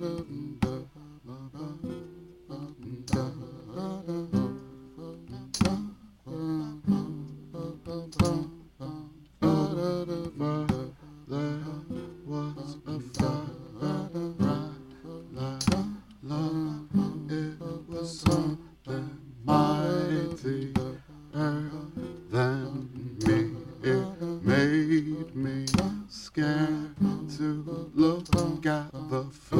da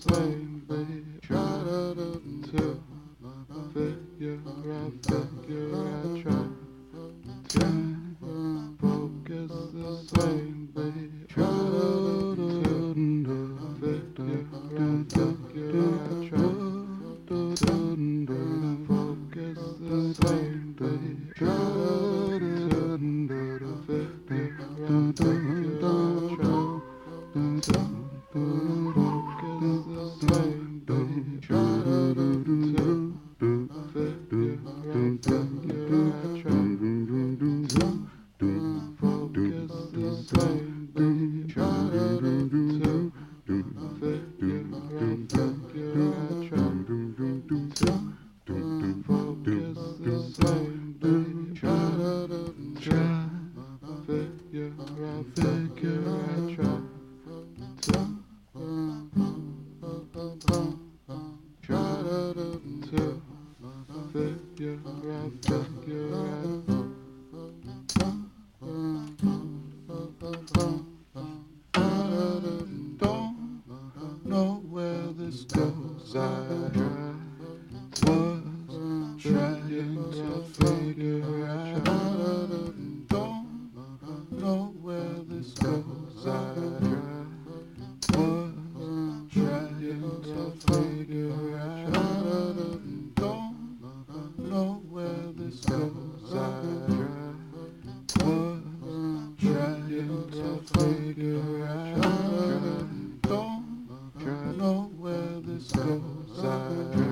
same way. Try to figure out, figure out, try to focus the same way. Try to figure out. Try. how this goes. I tried, was trying to figure out. Don't know where this goes. I tried, was trying to figure this goes,